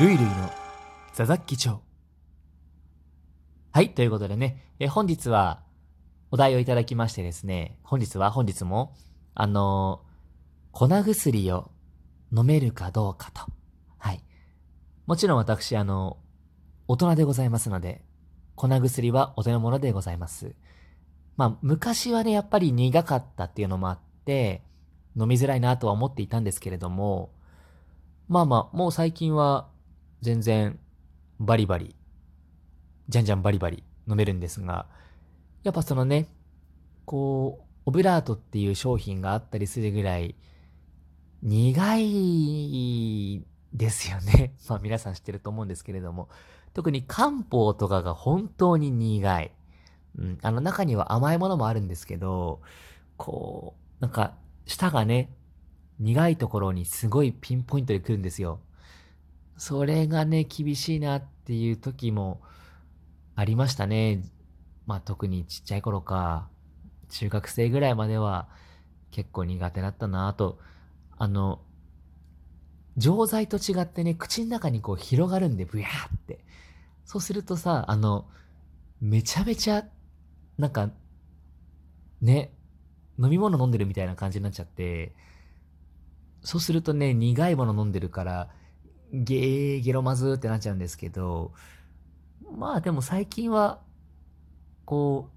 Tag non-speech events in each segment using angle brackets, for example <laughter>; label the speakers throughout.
Speaker 1: ルイルイのザザッキ町。はい、ということでね、え本日はお題をいただきましてですね、本日は本日も、あの、粉薬を飲めるかどうかと。はい。もちろん私、あの、大人でございますので、粉薬はお手の物でございます。まあ、昔はね、やっぱり苦かったっていうのもあって、飲みづらいなとは思っていたんですけれども、まあまあ、もう最近は全然バリバリ、じゃんじゃんバリバリ飲めるんですが、やっぱそのね、こう、オブラートっていう商品があったりするぐらい、苦いですよね。<laughs> まあ皆さん知ってると思うんですけれども、特に漢方とかが本当に苦い。うん、あの中には甘いものもあるんですけど、こう、なんか、舌がね、苦いところにすごいピンポイントで来るんですよ。それがね、厳しいなっていう時もありましたね。まあ特にちっちゃい頃か、中学生ぐらいまでは結構苦手だったなあと、あの、錠剤と違ってね、口の中にこう広がるんで、ブヤーって。そうするとさ、あの、めちゃめちゃ、なんか、ね、飲み物飲んでるみたいな感じになっちゃって、そうするとね、苦いもの飲んでるから、ゲーゲロまずってなっちゃうんですけど、まあでも最近は、こ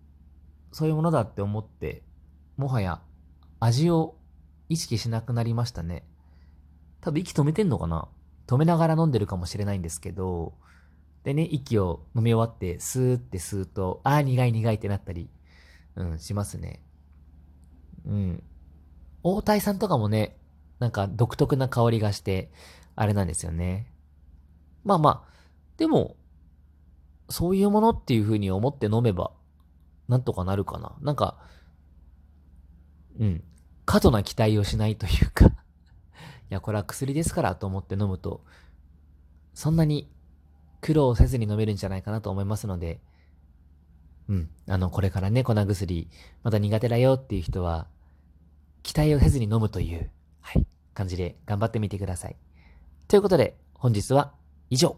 Speaker 1: う、そういうものだって思って、もはや味を意識しなくなりましたね。多分息止めてんのかな？止めながら飲んでるかもしれないんですけど、でね、息を飲み終わって、スーって吸うと、ああ、苦い苦いってなったり、うん、しますね。うん。大体さんとかもね、なんか独特な香りがして、あれなんですよね。まあまあ、でも、そういうものっていう風に思って飲めば、なんとかなるかな。なんか、うん、過度な期待をしないというか <laughs> いや、これは薬ですからと思って飲むと、そんなに苦労せずに飲めるんじゃないかなと思いますので、うん、あの、これからね、粉薬、まだ苦手だよっていう人は、期待をせずに飲むという、はい、感じで頑張ってみてください。ということで、本日は以上。